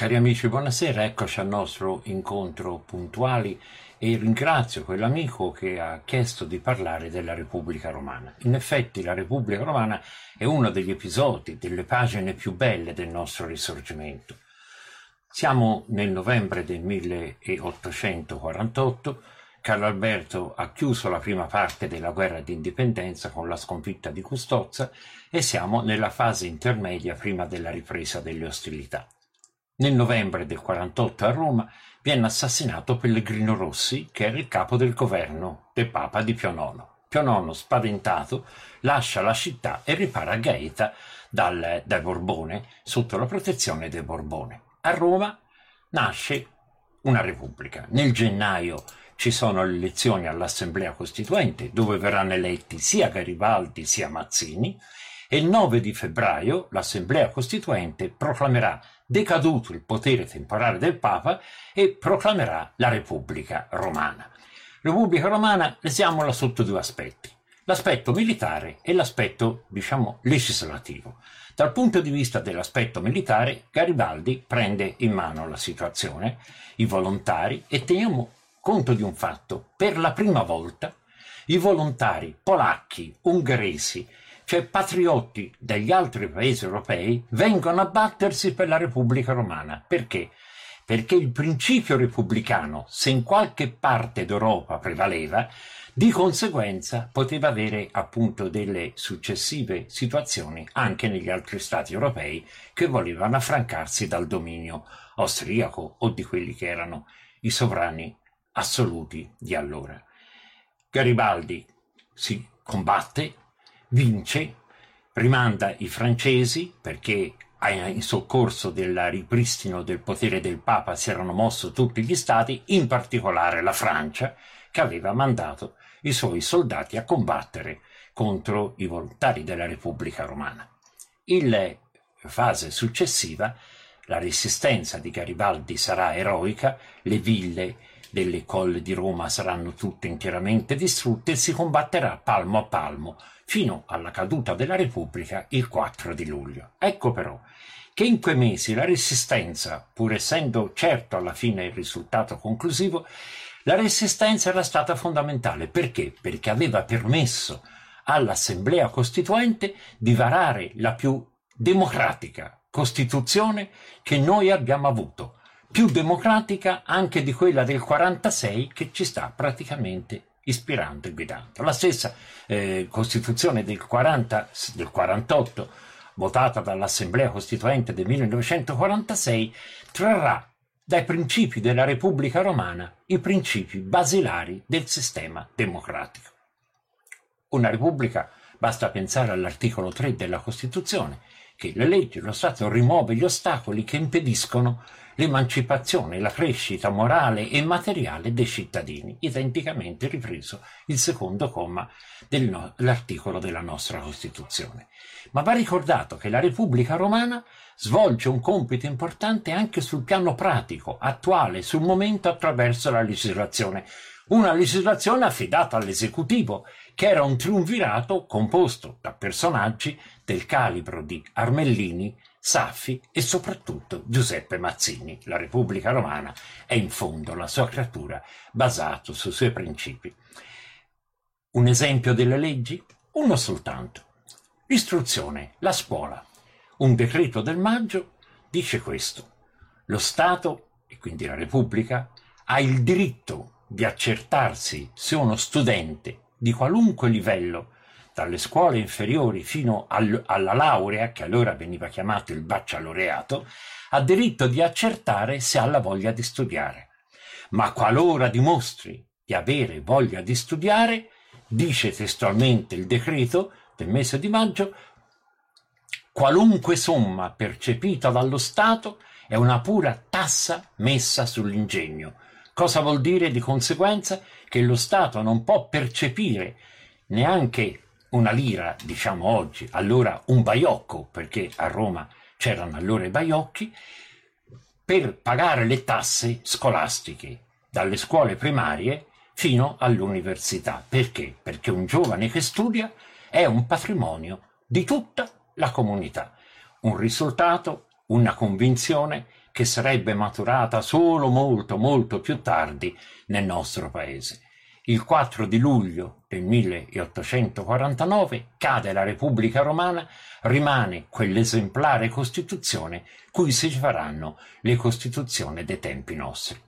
Cari amici, buonasera, eccoci al nostro incontro puntuali e ringrazio quell'amico che ha chiesto di parlare della Repubblica Romana. In effetti la Repubblica Romana è uno degli episodi, delle pagine più belle del nostro risorgimento. Siamo nel novembre del 1848, Carlo Alberto ha chiuso la prima parte della guerra di indipendenza con la sconfitta di Custozza e siamo nella fase intermedia prima della ripresa delle ostilità. Nel novembre del 48 a Roma viene assassinato Pellegrino Rossi, che era il capo del governo del Papa di Pio IX. Pio IX, spaventato, lascia la città e ripara Gaeta dal, dal Borbone, sotto la protezione del Borbone. A Roma nasce una repubblica. Nel gennaio ci sono le elezioni all'Assemblea Costituente, dove verranno eletti sia Garibaldi sia Mazzini, e il 9 di febbraio l'Assemblea Costituente proclamerà decaduto il potere temporale del Papa e proclamerà la Repubblica Romana. Repubblica Romana lesiamola sotto due aspetti, l'aspetto militare e l'aspetto, diciamo, legislativo. Dal punto di vista dell'aspetto militare, Garibaldi prende in mano la situazione, i volontari, e teniamo conto di un fatto, per la prima volta i volontari polacchi, ungheresi, cioè patriotti degli altri paesi europei, vengono a battersi per la Repubblica Romana. Perché? Perché il principio repubblicano, se in qualche parte d'Europa prevaleva, di conseguenza poteva avere appunto delle successive situazioni anche negli altri stati europei che volevano affrancarsi dal dominio austriaco o di quelli che erano i sovrani assoluti di allora. Garibaldi si combatte, vince, rimanda i francesi perché in soccorso del ripristino del potere del Papa si erano mossi tutti gli stati, in particolare la Francia, che aveva mandato i suoi soldati a combattere contro i volontari della Repubblica Romana. In fase successiva la resistenza di Garibaldi sarà eroica, le ville delle colle di Roma saranno tutte interamente distrutte e si combatterà palmo a palmo fino alla caduta della Repubblica il 4 di luglio. Ecco però che in quei mesi la resistenza, pur essendo certo alla fine il risultato conclusivo, la resistenza era stata fondamentale. Perché? Perché aveva permesso all'Assemblea Costituente di varare la più democratica Costituzione che noi abbiamo avuto più democratica anche di quella del 46 che ci sta praticamente ispirando e guidando. La stessa eh, Costituzione del, 40, del 48, votata dall'Assemblea Costituente del 1946, trarrà dai principi della Repubblica Romana i principi basilari del sistema democratico. Una Repubblica, basta pensare all'articolo 3 della Costituzione, che le leggi, lo Stato rimuove gli ostacoli che impediscono l'emancipazione la crescita morale e materiale dei cittadini, identicamente ripreso il secondo comma dell'articolo della nostra Costituzione. Ma va ricordato che la Repubblica Romana svolge un compito importante anche sul piano pratico, attuale, sul momento attraverso la legislazione. Una legislazione affidata all'esecutivo, che era un triunvirato composto da personaggi del calibro di Armellini, Saffi e soprattutto Giuseppe Mazzini. La Repubblica Romana è in fondo la sua creatura basato sui suoi principi. Un esempio delle leggi? Uno soltanto. L'istruzione, la scuola. Un decreto del maggio dice questo. Lo Stato, e quindi la Repubblica, ha il diritto di accertarsi se uno studente di qualunque livello dalle scuole inferiori fino al, alla laurea, che allora veniva chiamato il baccalaureato, ha diritto di accertare se ha la voglia di studiare. Ma qualora dimostri di avere voglia di studiare, dice testualmente il decreto del mese di maggio, qualunque somma percepita dallo Stato è una pura tassa messa sull'ingegno. Cosa vuol dire di conseguenza? Che lo Stato non può percepire neanche una lira, diciamo oggi, allora un baiocco, perché a Roma c'erano allora i baiocchi, per pagare le tasse scolastiche, dalle scuole primarie fino all'università. Perché? Perché un giovane che studia è un patrimonio di tutta la comunità, un risultato, una convinzione che sarebbe maturata solo molto molto più tardi nel nostro paese. Il 4 di luglio del 1849 cade la Repubblica Romana, rimane quell'esemplare Costituzione cui si faranno le Costituzioni dei tempi nostri.